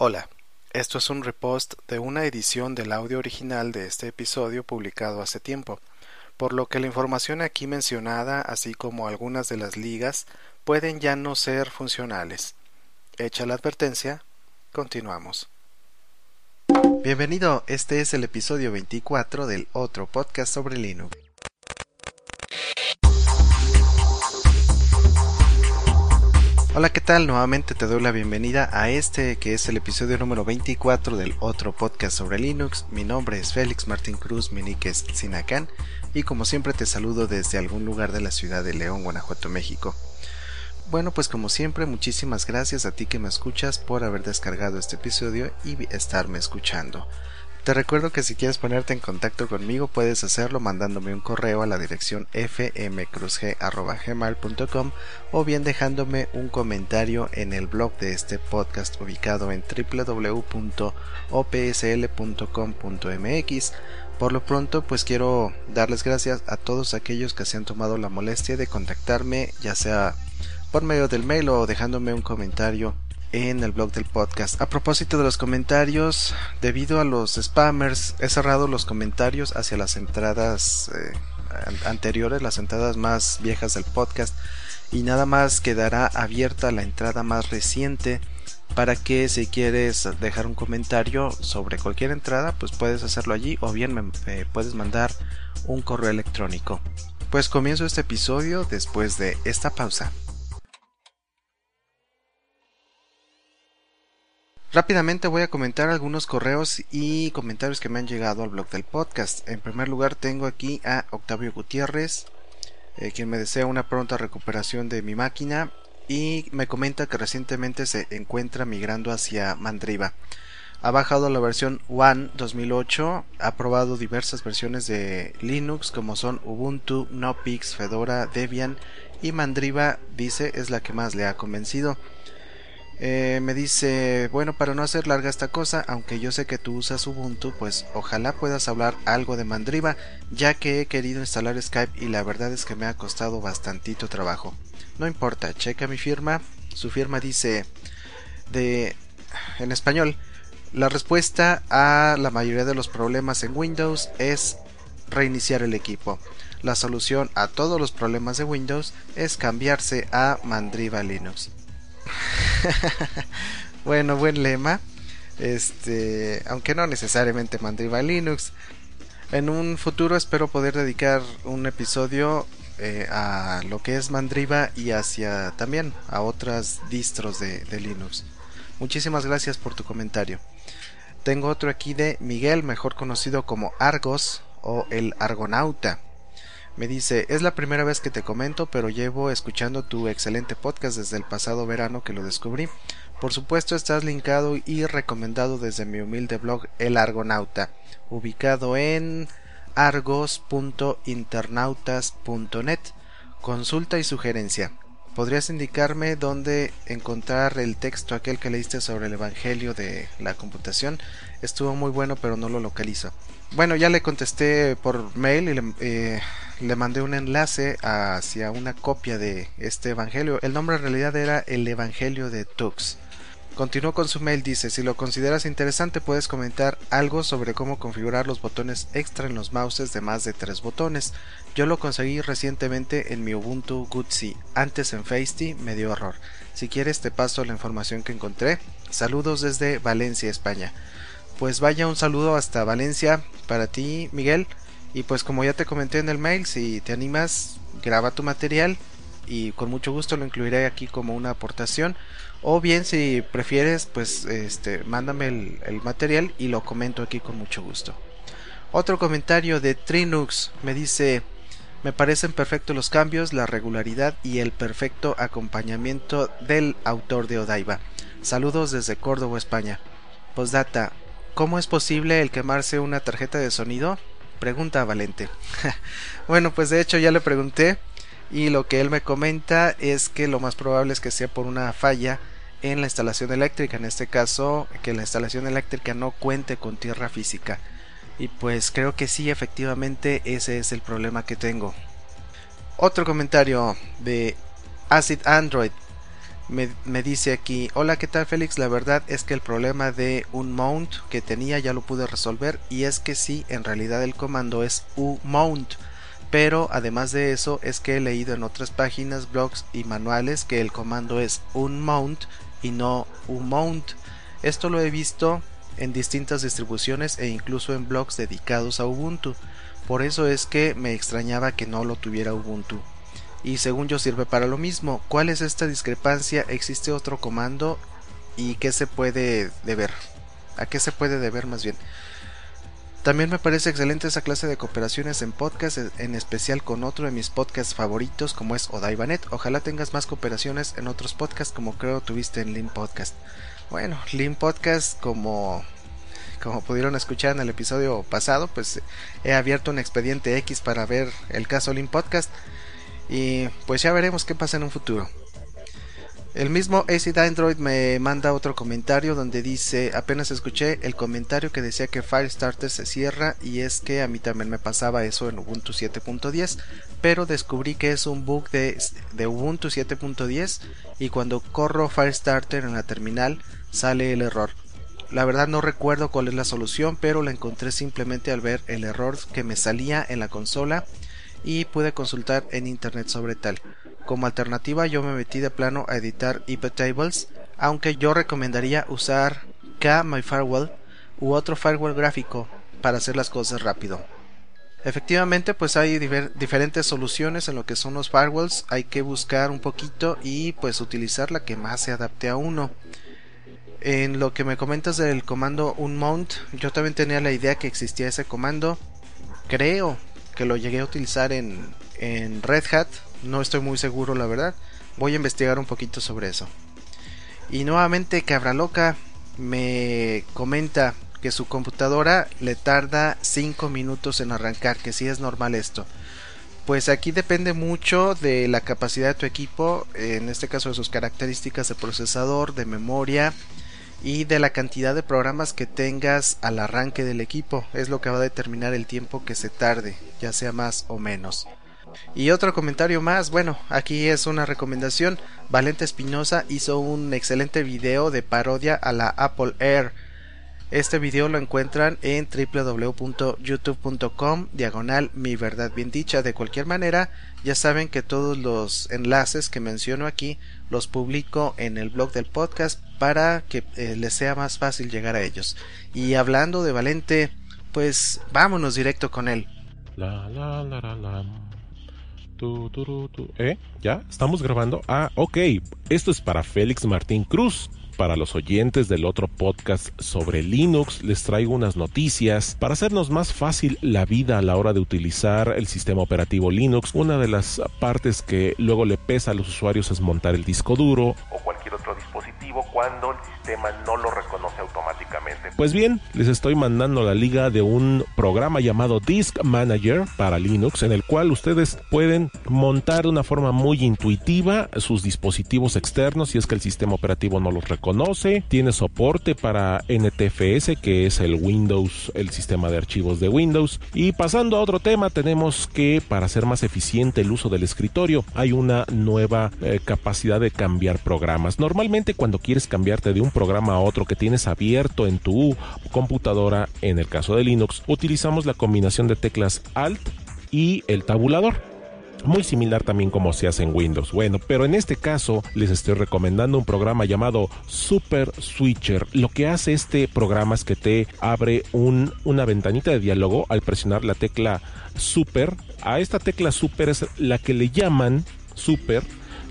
Hola, esto es un repost de una edición del audio original de este episodio publicado hace tiempo, por lo que la información aquí mencionada, así como algunas de las ligas, pueden ya no ser funcionales. Hecha la advertencia, continuamos. Bienvenido, este es el episodio 24 del otro podcast sobre Linux. Hola, ¿qué tal? Nuevamente te doy la bienvenida a este que es el episodio número 24 del otro podcast sobre Linux. Mi nombre es Félix Martín Cruz, mi nick es Sinacán y como siempre te saludo desde algún lugar de la ciudad de León, Guanajuato, México. Bueno, pues como siempre, muchísimas gracias a ti que me escuchas por haber descargado este episodio y estarme escuchando. Te recuerdo que si quieres ponerte en contacto conmigo puedes hacerlo mandándome un correo a la dirección fmcruzg.gmail.com o bien dejándome un comentario en el blog de este podcast ubicado en www.opsl.com.mx. Por lo pronto pues quiero darles gracias a todos aquellos que se han tomado la molestia de contactarme ya sea por medio del mail o dejándome un comentario en el blog del podcast. A propósito de los comentarios, debido a los spammers, he cerrado los comentarios hacia las entradas eh, anteriores, las entradas más viejas del podcast, y nada más quedará abierta la entrada más reciente para que si quieres dejar un comentario sobre cualquier entrada, pues puedes hacerlo allí o bien me puedes mandar un correo electrónico. Pues comienzo este episodio después de esta pausa. Rápidamente voy a comentar algunos correos y comentarios que me han llegado al blog del podcast. En primer lugar tengo aquí a Octavio Gutiérrez, eh, quien me desea una pronta recuperación de mi máquina y me comenta que recientemente se encuentra migrando hacia Mandriva. Ha bajado la versión One 2008, ha probado diversas versiones de Linux como son Ubuntu, Nopix, Fedora, Debian y Mandriva dice es la que más le ha convencido. Eh, me dice, bueno, para no hacer larga esta cosa, aunque yo sé que tú usas Ubuntu, pues ojalá puedas hablar algo de Mandriva, ya que he querido instalar Skype y la verdad es que me ha costado bastantito trabajo. No importa, checa mi firma. Su firma dice de en español, la respuesta a la mayoría de los problemas en Windows es reiniciar el equipo. La solución a todos los problemas de Windows es cambiarse a Mandriva Linux. bueno, buen lema. Este, aunque no necesariamente Mandriva Linux. En un futuro espero poder dedicar un episodio eh, a lo que es Mandriva y hacia también a otras distros de, de Linux. Muchísimas gracias por tu comentario. Tengo otro aquí de Miguel, mejor conocido como Argos o el Argonauta. Me dice, es la primera vez que te comento, pero llevo escuchando tu excelente podcast desde el pasado verano que lo descubrí. Por supuesto estás linkado y recomendado desde mi humilde blog El Argonauta, ubicado en argos.internautas.net. Consulta y sugerencia. ¿Podrías indicarme dónde encontrar el texto aquel que leíste sobre el Evangelio de la computación? Estuvo muy bueno, pero no lo localizo. Bueno, ya le contesté por mail y le, eh, le mandé un enlace hacia una copia de este evangelio. El nombre en realidad era el Evangelio de Tux. Continuó con su mail, dice, si lo consideras interesante puedes comentar algo sobre cómo configurar los botones extra en los mouses de más de tres botones. Yo lo conseguí recientemente en mi Ubuntu Gutsi, antes en Feisty me dio error. Si quieres te paso la información que encontré. Saludos desde Valencia, España. Pues vaya un saludo hasta Valencia para ti, Miguel. Y pues como ya te comenté en el mail, si te animas, graba tu material y con mucho gusto lo incluiré aquí como una aportación. O bien si prefieres, pues este, mándame el, el material y lo comento aquí con mucho gusto. Otro comentario de Trinux me dice, me parecen perfectos los cambios, la regularidad y el perfecto acompañamiento del autor de Odaiba. Saludos desde Córdoba, España. Postdata, ¿cómo es posible el quemarse una tarjeta de sonido? Pregunta Valente. bueno, pues de hecho ya le pregunté y lo que él me comenta es que lo más probable es que sea por una falla en la instalación eléctrica, en este caso que la instalación eléctrica no cuente con tierra física. Y pues creo que sí, efectivamente ese es el problema que tengo. Otro comentario de Acid Android. Me, dice aquí, hola, ¿qué tal Félix? La verdad es que el problema de un mount que tenía ya lo pude resolver y es que sí, en realidad el comando es umount. Pero además de eso es que he leído en otras páginas, blogs y manuales que el comando es unmount y no umount. Esto lo he visto en distintas distribuciones e incluso en blogs dedicados a Ubuntu. Por eso es que me extrañaba que no lo tuviera Ubuntu y según yo sirve para lo mismo. ¿Cuál es esta discrepancia? ¿Existe otro comando? ¿Y qué se puede deber? ¿A qué se puede deber más bien? También me parece excelente esa clase de cooperaciones en podcast, en especial con otro de mis podcasts favoritos como es Odaibanet. Ojalá tengas más cooperaciones en otros podcasts como creo tuviste en Lean Podcast. Bueno, Lean Podcast como como pudieron escuchar en el episodio pasado, pues he abierto un expediente X para ver el caso Lean Podcast y pues ya veremos qué pasa en un futuro. El mismo Acid Android me manda otro comentario donde dice, apenas escuché el comentario que decía que Firestarter se cierra y es que a mí también me pasaba eso en Ubuntu 7.10, pero descubrí que es un bug de, de Ubuntu 7.10 y cuando corro Firestarter en la terminal sale el error. La verdad no recuerdo cuál es la solución, pero la encontré simplemente al ver el error que me salía en la consola y pude consultar en internet sobre tal. Como alternativa yo me metí de plano a editar IP tables, aunque yo recomendaría usar KMyFirewall u otro firewall gráfico para hacer las cosas rápido. Efectivamente, pues hay diferentes soluciones en lo que son los firewalls, hay que buscar un poquito y pues utilizar la que más se adapte a uno. En lo que me comentas del comando unmount, yo también tenía la idea que existía ese comando. Creo que lo llegué a utilizar en, en Red Hat. No estoy muy seguro, la verdad. Voy a investigar un poquito sobre eso. Y nuevamente Cabra Loca me comenta que su computadora le tarda 5 minutos en arrancar, que si es normal esto. Pues aquí depende mucho de la capacidad de tu equipo, en este caso de sus características de procesador, de memoria, y de la cantidad de programas que tengas al arranque del equipo. Es lo que va a determinar el tiempo que se tarde, ya sea más o menos. Y otro comentario más, bueno, aquí es una recomendación. Valente Espinosa hizo un excelente video de parodia a la Apple Air este video lo encuentran en www.youtube.com diagonal mi verdad bien dicha. De cualquier manera, ya saben que todos los enlaces que menciono aquí los publico en el blog del podcast para que eh, les sea más fácil llegar a ellos. Y hablando de Valente, pues vámonos directo con él. La, la, la, la, ¿Eh? ¿Ya? ¿Estamos grabando? Ah, ok. Esto es para Félix Martín Cruz para los oyentes del otro podcast sobre Linux, les traigo unas noticias para hacernos más fácil la vida a la hora de utilizar el sistema operativo Linux. Una de las partes que luego le pesa a los usuarios es montar el disco duro cuando el sistema no lo reconoce automáticamente. Pues bien, les estoy mandando la liga de un programa llamado Disk Manager para Linux en el cual ustedes pueden montar de una forma muy intuitiva sus dispositivos externos si es que el sistema operativo no los reconoce conoce, tiene soporte para NTFS, que es el Windows, el sistema de archivos de Windows. Y pasando a otro tema, tenemos que para hacer más eficiente el uso del escritorio, hay una nueva eh, capacidad de cambiar programas. Normalmente cuando quieres cambiarte de un programa a otro que tienes abierto en tu computadora, en el caso de Linux, utilizamos la combinación de teclas Alt y el tabulador. Muy similar también como se hace en Windows. Bueno, pero en este caso les estoy recomendando un programa llamado Super Switcher. Lo que hace este programa es que te abre un, una ventanita de diálogo al presionar la tecla Super. A esta tecla Super es la que le llaman Super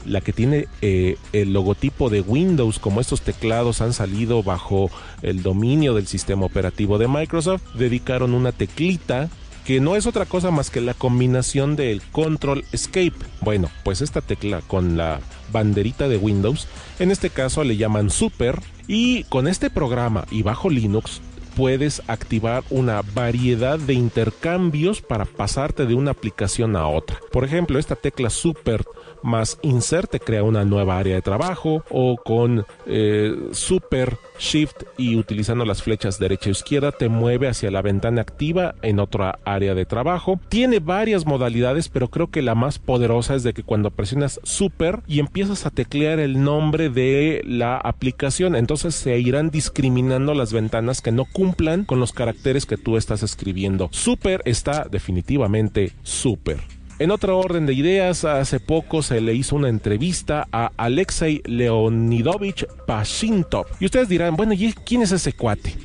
la que tiene eh, el logotipo de Windows, como estos teclados han salido bajo el dominio del sistema operativo de Microsoft, dedicaron una teclita que no es otra cosa más que la combinación del control escape. Bueno, pues esta tecla con la banderita de Windows, en este caso le llaman super y con este programa y bajo Linux puedes activar una variedad de intercambios para pasarte de una aplicación a otra. Por ejemplo, esta tecla super más insert te crea una nueva área de trabajo o con eh, super shift y utilizando las flechas derecha e izquierda te mueve hacia la ventana activa en otra área de trabajo. Tiene varias modalidades, pero creo que la más poderosa es de que cuando presionas super y empiezas a teclear el nombre de la aplicación, entonces se irán discriminando las ventanas que no cumplan con los caracteres que tú estás escribiendo. Super está definitivamente super. En otra orden de ideas, hace poco se le hizo una entrevista a Alexei Leonidovich Pashintov. Y ustedes dirán, bueno, ¿y quién es ese cuate?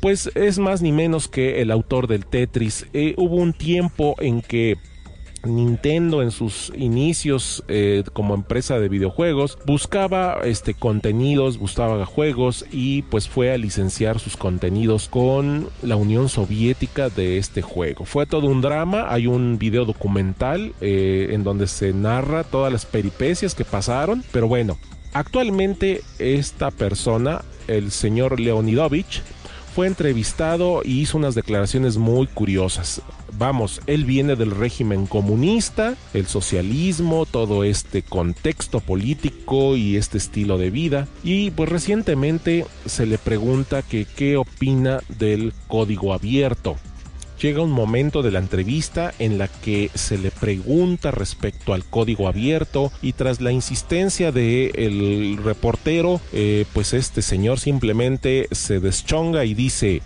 Pues es más ni menos que el autor del Tetris. Eh, hubo un tiempo en que Nintendo en sus inicios eh, como empresa de videojuegos buscaba este contenidos, buscaba juegos y pues fue a licenciar sus contenidos con la Unión Soviética de este juego. Fue todo un drama, hay un video documental eh, en donde se narra todas las peripecias que pasaron, pero bueno, actualmente esta persona, el señor Leonidovich, fue entrevistado y hizo unas declaraciones muy curiosas vamos, él viene del régimen comunista, el socialismo, todo este contexto político y este estilo de vida. Y pues recientemente se le pregunta que qué opina del código abierto. Llega un momento de la entrevista en la que se le pregunta respecto al código abierto y tras la insistencia del el reportero, eh, pues este señor simplemente se deschonga y dice,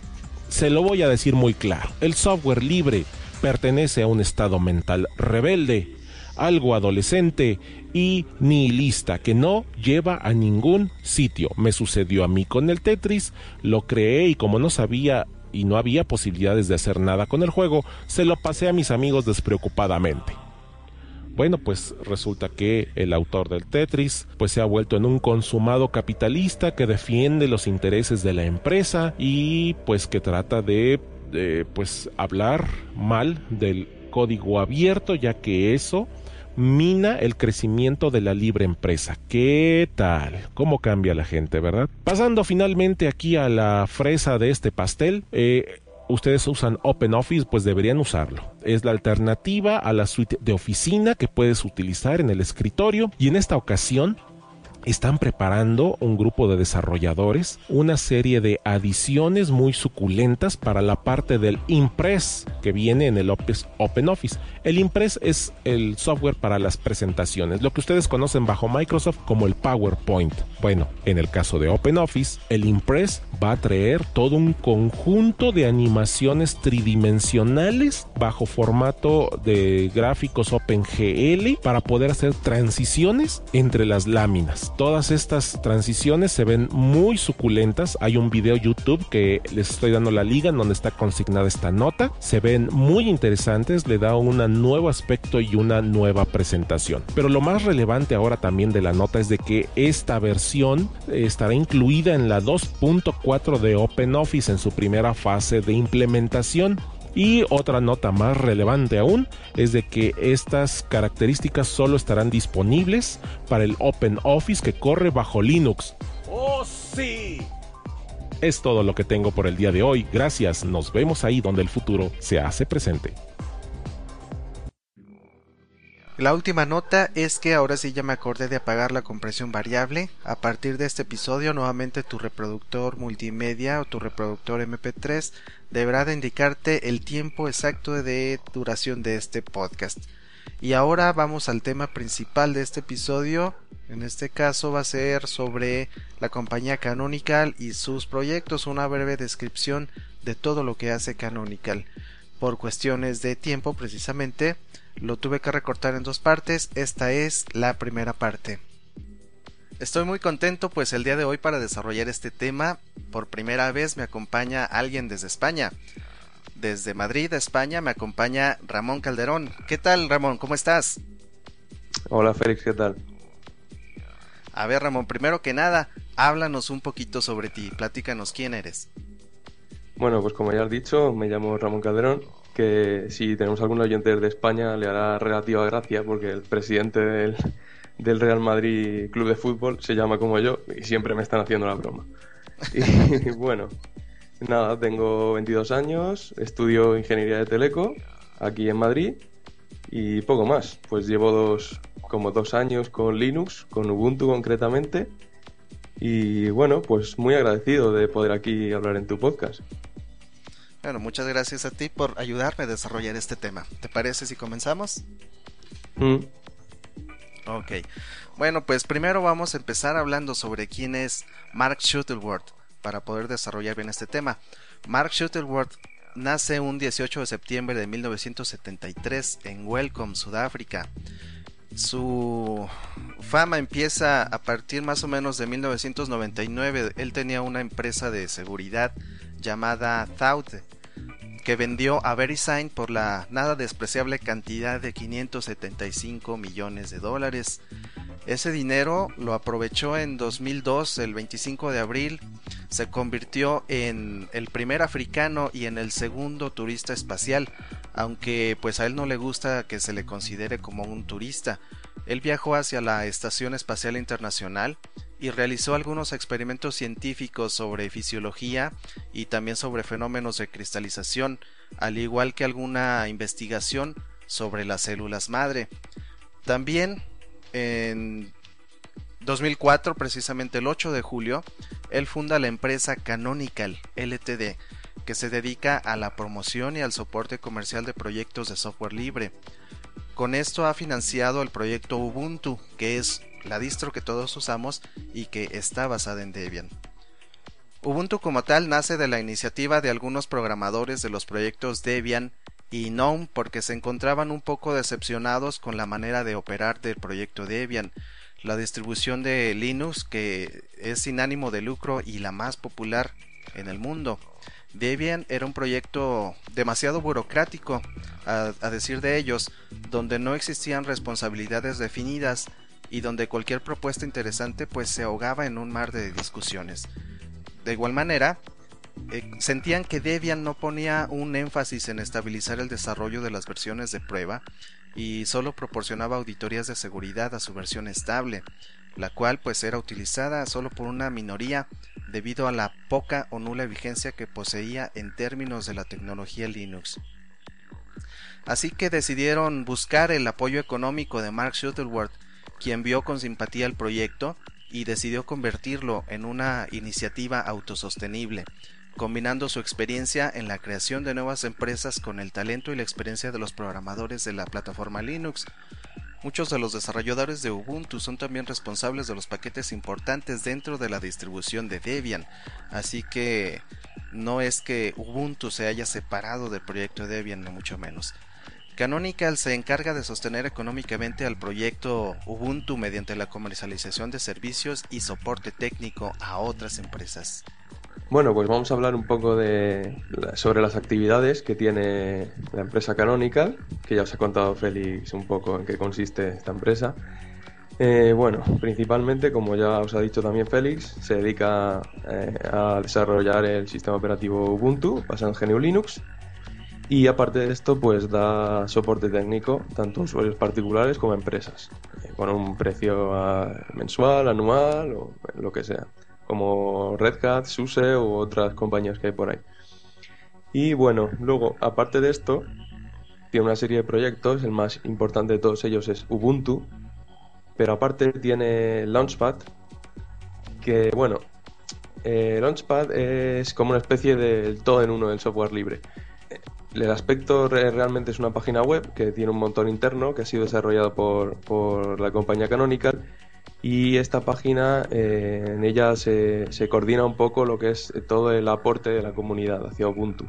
se lo voy a decir muy claro, el software libre pertenece a un estado mental rebelde, algo adolescente y nihilista que no lleva a ningún sitio. Me sucedió a mí con el Tetris, lo creé y como no sabía y no había posibilidades de hacer nada con el juego, se lo pasé a mis amigos despreocupadamente. Bueno, pues resulta que el autor del Tetris pues se ha vuelto en un consumado capitalista que defiende los intereses de la empresa y pues que trata de pues hablar mal del código abierto, ya que eso mina el crecimiento de la libre empresa. ¿Qué tal? ¿Cómo cambia la gente, verdad? Pasando finalmente aquí a la fresa de este pastel, eh, ustedes usan OpenOffice, pues deberían usarlo. Es la alternativa a la suite de oficina que puedes utilizar en el escritorio y en esta ocasión están preparando un grupo de desarrolladores una serie de adiciones muy suculentas para la parte del Impress que viene en el OpenOffice. El Impress es el software para las presentaciones, lo que ustedes conocen bajo Microsoft como el PowerPoint. Bueno, en el caso de OpenOffice, el Impress va a traer todo un conjunto de animaciones tridimensionales bajo formato de gráficos OpenGL para poder hacer transiciones entre las láminas todas estas transiciones se ven muy suculentas. Hay un video YouTube que les estoy dando la liga en donde está consignada esta nota. Se ven muy interesantes, le da un nuevo aspecto y una nueva presentación. Pero lo más relevante ahora también de la nota es de que esta versión estará incluida en la 2.4 de OpenOffice en su primera fase de implementación. Y otra nota más relevante aún es de que estas características solo estarán disponibles para el OpenOffice que corre bajo Linux. ¡Oh sí! Es todo lo que tengo por el día de hoy. Gracias. Nos vemos ahí donde el futuro se hace presente. La última nota es que ahora sí ya me acordé de apagar la compresión variable. A partir de este episodio nuevamente tu reproductor multimedia o tu reproductor MP3 deberá de indicarte el tiempo exacto de duración de este podcast. Y ahora vamos al tema principal de este episodio. En este caso va a ser sobre la compañía Canonical y sus proyectos, una breve descripción de todo lo que hace Canonical. Por cuestiones de tiempo precisamente lo tuve que recortar en dos partes, esta es la primera parte. Estoy muy contento pues el día de hoy para desarrollar este tema, por primera vez me acompaña alguien desde España. Desde Madrid, España, me acompaña Ramón Calderón. ¿Qué tal, Ramón? ¿Cómo estás? Hola, Félix, ¿qué tal? A ver, Ramón, primero que nada, háblanos un poquito sobre ti, platícanos quién eres. Bueno, pues como ya has dicho, me llamo Ramón Calderón, que si tenemos algún oyente de España le hará relativa gracia porque el presidente del, del, Real Madrid Club de Fútbol se llama como yo y siempre me están haciendo la broma. Y bueno, nada, tengo 22 años, estudio Ingeniería de Teleco aquí en Madrid Y poco más, pues llevo dos, como dos años con Linux, con Ubuntu concretamente. Y bueno, pues muy agradecido de poder aquí hablar en tu podcast. Bueno, muchas gracias a ti por ayudarme a desarrollar este tema. ¿Te parece si comenzamos? Mm. Ok. Bueno, pues primero vamos a empezar hablando sobre quién es Mark Shuttleworth para poder desarrollar bien este tema. Mark Shuttleworth nace un 18 de septiembre de 1973 en Welcome, Sudáfrica. Su fama empieza a partir más o menos de 1999. Él tenía una empresa de seguridad llamada Thought que vendió a VeriSign por la nada despreciable cantidad de 575 millones de dólares. Ese dinero lo aprovechó en 2002, el 25 de abril, se convirtió en el primer africano y en el segundo turista espacial, aunque pues a él no le gusta que se le considere como un turista. Él viajó hacia la Estación Espacial Internacional y realizó algunos experimentos científicos sobre fisiología y también sobre fenómenos de cristalización, al igual que alguna investigación sobre las células madre. También en 2004, precisamente el 8 de julio, él funda la empresa Canonical LTD, que se dedica a la promoción y al soporte comercial de proyectos de software libre. Con esto ha financiado el proyecto Ubuntu, que es la distro que todos usamos y que está basada en Debian. Ubuntu como tal nace de la iniciativa de algunos programadores de los proyectos Debian y GNOME porque se encontraban un poco decepcionados con la manera de operar del proyecto Debian, la distribución de Linux que es sin ánimo de lucro y la más popular en el mundo. Debian era un proyecto demasiado burocrático, a, decir de ellos, donde no existían responsabilidades definidas y donde cualquier propuesta interesante pues se ahogaba en un mar de discusiones. De igual manera, eh, sentían que Debian no ponía un énfasis en estabilizar el desarrollo de las versiones de prueba y solo proporcionaba auditorías de seguridad a su versión estable, la cual pues era utilizada solo por una minoría debido a la poca o nula vigencia que poseía en términos de la tecnología Linux. Así que decidieron buscar el apoyo económico de Mark Shuttleworth, quien vio con simpatía el proyecto y decidió convertirlo en una iniciativa autosostenible, combinando su experiencia en la creación de nuevas empresas con el talento y la experiencia de los programadores de la plataforma Linux. Muchos de los desarrolladores de Ubuntu son también responsables de los paquetes importantes dentro de la distribución de Debian, así que no es que Ubuntu se haya separado del proyecto Debian, ni mucho menos. Canonical se encarga de sostener económicamente al proyecto Ubuntu mediante la comercialización de servicios y soporte técnico a otras empresas. Bueno, pues vamos a hablar un poco de, sobre las actividades que tiene la empresa Canonical, que ya os ha contado Félix un poco en qué consiste esta empresa. Eh, bueno, principalmente, como ya os ha dicho también Félix, se dedica eh, a desarrollar el sistema operativo Ubuntu basado en GNU Linux y aparte de esto, pues da soporte técnico tanto a usuarios particulares como a empresas, eh, con un precio ah, mensual, anual o lo que sea como Red Hat, SUSE u otras compañías que hay por ahí. Y bueno, luego, aparte de esto, tiene una serie de proyectos, el más importante de todos ellos es Ubuntu, pero aparte tiene Launchpad, que bueno, eh, Launchpad es como una especie del todo en uno del software libre. El aspecto realmente es una página web que tiene un motor interno que ha sido desarrollado por, por la compañía Canonical y esta página eh, en ella se, se, coordina un poco lo que es todo el aporte de la comunidad hacia Ubuntu.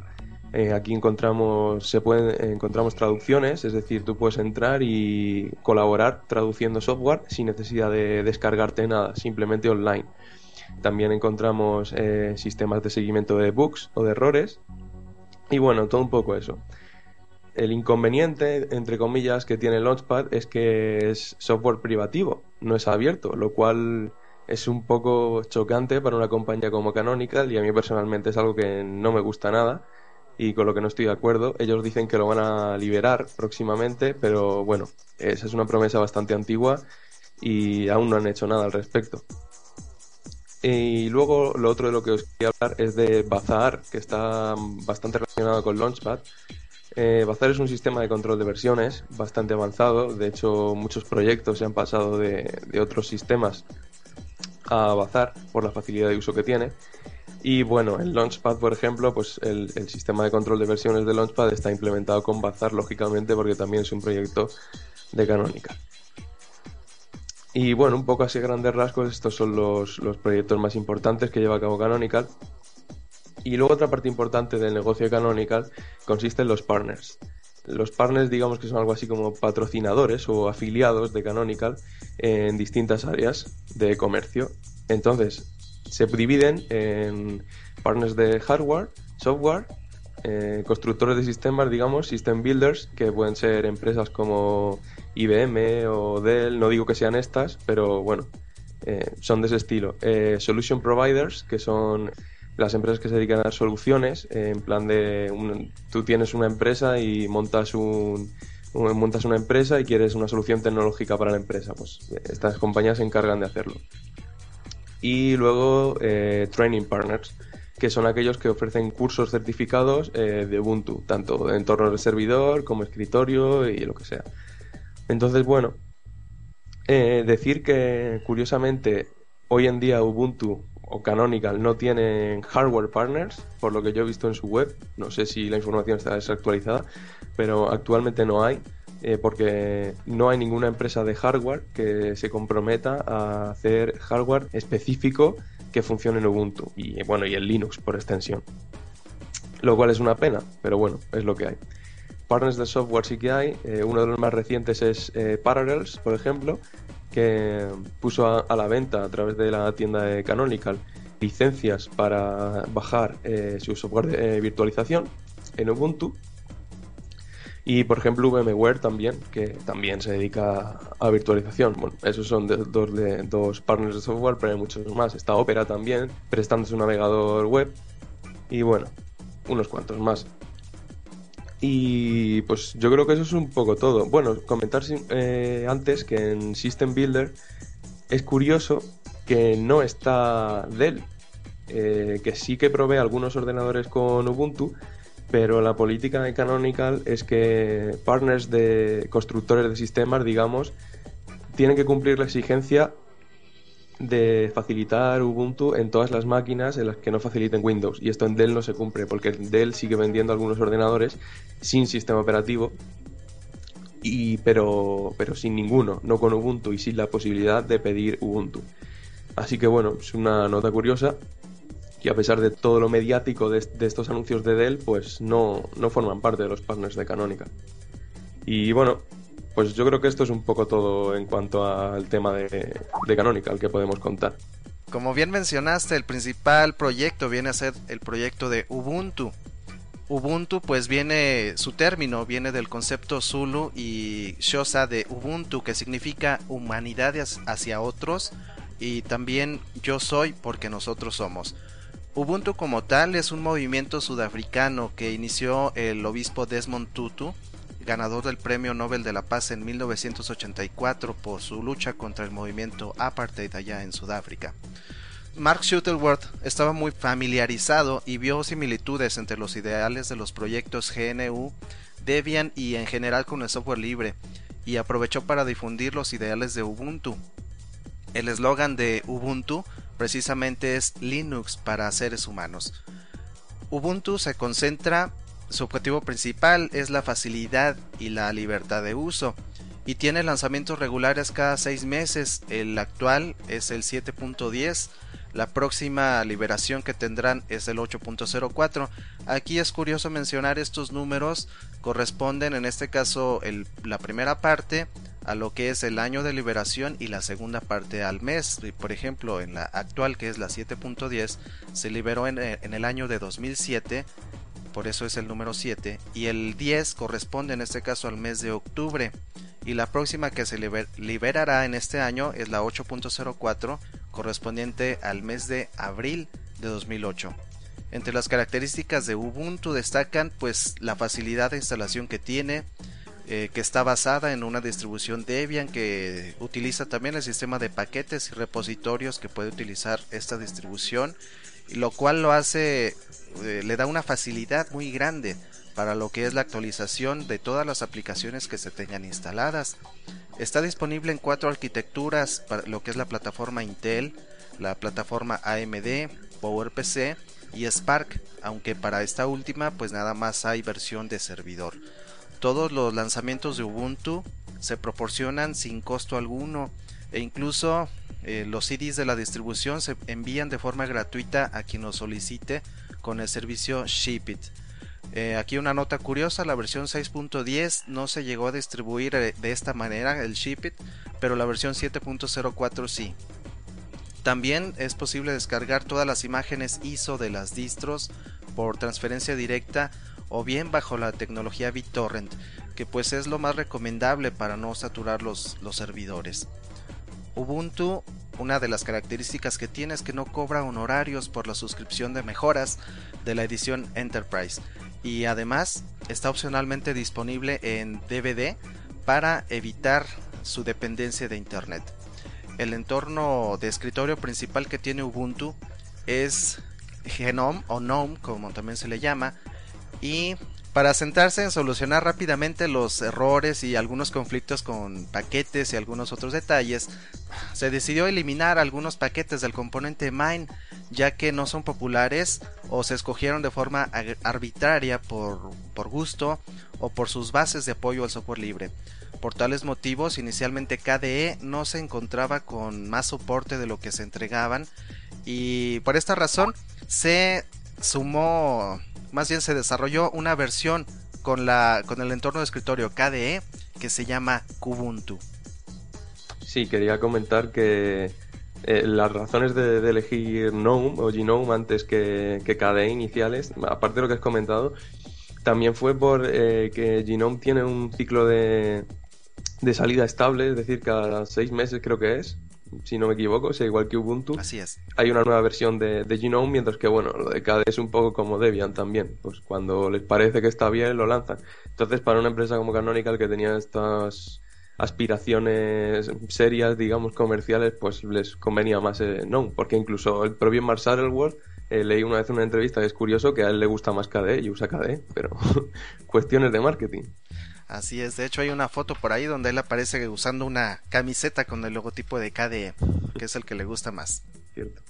Eh, aquí encontramos, se pueden, encontramos traducciones, es decir, tú puedes entrar y colaborar traduciendo software sin necesidad de descargarte nada, simplemente online. También encontramos eh, sistemas de seguimiento de bugs o de errores y bueno, todo un poco eso. El inconveniente, entre comillas, que tiene Launchpad es que es software privativo, no es abierto, lo cual es un poco chocante para una compañía como Canonical y a mí personalmente es algo que no me gusta nada y con lo que no estoy de acuerdo. Ellos dicen que lo van a liberar próximamente, pero bueno, esa es una promesa bastante antigua y aún no han hecho nada al respecto. Y luego lo otro de lo que os quería hablar es de Bazaar, que está bastante relacionado con Launchpad, Eh, Bazar es un sistema de control de versiones bastante avanzado. De hecho, muchos proyectos se han pasado de, otros sistemas a Bazar por la facilidad de uso que tiene. Y bueno, el Launchpad, por ejemplo, pues el, el, sistema de control de versiones de Launchpad está implementado con Bazar, lógicamente, porque también es un proyecto de Canonical. Y bueno, un poco así grandes rasgos, estos son los, los proyectos más importantes que lleva a cabo Canonical. Y luego otra parte importante del negocio de Canonical consiste en los partners. Los partners digamos que son algo así como patrocinadores o afiliados de Canonical en distintas áreas de comercio. Entonces, se dividen en partners de hardware, software, eh, constructores de sistemas, digamos, system builders, que pueden ser empresas como IBM o Dell, no digo que sean estas, pero bueno, eh, son de ese estilo. Eh, solution providers, que son las empresas que se dedican a dar soluciones, en plan de tú tienes una empresa y montas un, montas una empresa y quieres una solución tecnológica para la empresa, pues estas compañías se encargan de hacerlo. Y luego training partners, que son aquellos que ofrecen cursos certificados eh, de Ubuntu, tanto de entorno de servidor como escritorio y lo que sea. Entonces, bueno, eh, decir que curiosamente hoy en día Ubuntu o Canonical no tienen hardware partners, por lo que yo he visto en su web. No sé si la información está desactualizada, pero actualmente no hay, eh, porque no hay ninguna empresa de hardware que se comprometa a hacer hardware específico que funcione en Ubuntu y bueno y en Linux por extensión. Lo cual es una pena, pero bueno, es lo que hay. Partners de software sí que hay. Eh, uno de los más recientes es eh, Parallels, por ejemplo, que puso a, la venta a través de la tienda de Canonical licencias para bajar eh, su software de virtualización en Ubuntu. Y por ejemplo VMware también, que también se dedica a virtualización. Bueno, esos son dos, de, dos partners de software, pero hay muchos más. Está Opera también, prestando su navegador web. Y bueno, unos cuantos más. Y pues yo creo que eso es un poco todo. Bueno, comentar eh, antes que en System Builder es curioso que no está Dell, eh, que sí que provee algunos ordenadores con Ubuntu, pero la política de Canonical es que partners de constructores de sistemas, digamos, tienen que cumplir la exigencia de facilitar Ubuntu en todas las máquinas en las que no faciliten Windows. Y esto en Dell no se cumple, porque Dell sigue vendiendo algunos ordenadores sin sistema operativo, y, pero, pero sin ninguno, no con Ubuntu y sin la posibilidad de pedir Ubuntu. Así que bueno, es una nota curiosa. Y a pesar de todo lo mediático de, estos anuncios de Dell, pues no, no forman parte de los partners de Canónica. Y bueno, pues yo creo que esto es un poco todo en cuanto al tema de, de Canonical que podemos contar. Como bien mencionaste, el principal proyecto viene a ser el proyecto de Ubuntu. Ubuntu pues viene, su término viene del concepto Zulu y Xhosa de Ubuntu que significa humanidad hacia otros y también yo soy porque nosotros somos. Ubuntu como tal es un movimiento sudafricano que inició el obispo Desmond Tutu ganador del Premio Nobel de la Paz en 1984 por su lucha contra el movimiento apartheid allá en Sudáfrica. Mark Shuttleworth estaba muy familiarizado y vio similitudes entre los ideales de los proyectos GNU, Debian y en general con el software libre, y aprovechó para difundir los ideales de Ubuntu. El eslogan de Ubuntu precisamente es Linux para seres humanos. Ubuntu se concentra su objetivo principal es la facilidad y la libertad de uso y tiene lanzamientos regulares cada seis meses. El actual es el 7.10. La próxima liberación que tendrán es el 8.04. Aquí es curioso mencionar estos números. Corresponden en este caso la primera parte a lo que es el año de liberación y la segunda parte al mes. Por ejemplo, en la actual que es la 7.10 se liberó en, en el año de 2007 por eso es el número 7, y el 10 corresponde en este caso al mes de octubre, y la próxima que se liberará en este año es la 8.04, correspondiente al mes de abril de 2008. Entre las características de Ubuntu destacan pues la facilidad de instalación que tiene, eh, que está basada en una distribución Debian que utiliza también el sistema de paquetes y repositorios que puede utilizar esta distribución, lo cual lo hace eh, le da una facilidad muy grande para lo que es la actualización de todas las aplicaciones que se tengan instaladas. Está disponible en cuatro arquitecturas para lo que es la plataforma Intel, la plataforma AMD, PowerPC y Spark, aunque para esta última pues nada más hay versión de servidor. Todos los lanzamientos de Ubuntu se proporcionan sin costo alguno e incluso eh, los CDs de la distribución se envían de forma gratuita a quien lo solicite con el servicio Shipit. Eh, aquí una nota curiosa, la versión 6.10 no se llegó a distribuir eh, de esta manera el Shipit, pero la versión 7.04 sí. También es posible descargar todas las imágenes ISO de las distros por transferencia directa o bien bajo la tecnología BitTorrent, que pues es lo más recomendable para no saturar los, los servidores. Ubuntu, una de las características que tiene es que no cobra honorarios por la suscripción de mejoras de la edición Enterprise y además está opcionalmente disponible en DVD para evitar su dependencia de Internet. El entorno de escritorio principal que tiene Ubuntu es Genome o GNOME, como también se le llama, y para sentarse en solucionar rápidamente los errores y algunos conflictos con paquetes y algunos otros detalles, se decidió eliminar algunos paquetes del componente Mine ya que no son populares o se escogieron de forma arbitraria por, por gusto o por sus bases de apoyo al software libre. Por tales motivos, inicialmente KDE no se encontraba con más soporte de lo que se entregaban y por esta razón se sumó más bien se desarrolló una versión con, la, con el entorno de escritorio KDE que se llama Kubuntu. Sí, quería comentar que eh, las razones de, elegir GNOME o GNOME antes que, que, KDE iniciales, aparte de lo que has comentado, también fue por eh, que GNOME tiene un ciclo de, de salida estable, es decir, cada seis meses creo que es, si no me equivoco, o sea, igual que Ubuntu. Así es. Hay una nueva versión de, de Genome, mientras que, bueno, lo de KDE es un poco como Debian también. Pues cuando les parece que está bien, lo lanzan. Entonces, para una empresa como Canonical que tenía estas aspiraciones serias, digamos, comerciales, pues les convenía más eh, no, porque incluso el propio Mark Shuttleworth eh, leí una vez una entrevista que es curioso que a él le gusta más KDE y usa KDE, pero cuestiones de marketing. Así es, de hecho hay una foto por ahí donde él aparece usando una camiseta con el logotipo de KDE, que es el que le gusta más. Cierto.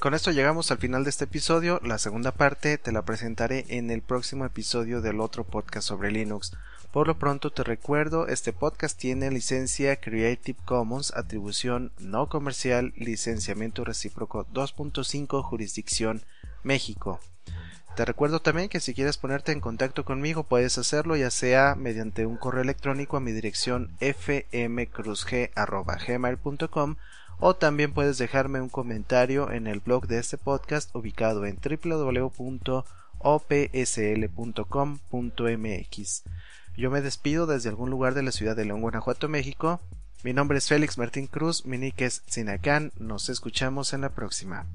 Con esto llegamos al final de este episodio. La segunda parte te la presentaré en el próximo episodio del otro podcast sobre Linux. Por lo pronto te recuerdo, este podcast tiene licencia Creative Commons, atribución no comercial, licenciamiento recíproco 2.5, jurisdicción México. Te recuerdo también que si quieres ponerte en contacto conmigo puedes hacerlo ya sea mediante un correo electrónico a mi dirección fmcruzg.gmail.com o también puedes dejarme un comentario en el blog de este podcast ubicado en www.opsl.com.mx. Yo me despido desde algún lugar de la ciudad de León, Guanajuato, México. Mi nombre es Félix Martín Cruz, mi nick es Nos escuchamos en la próxima.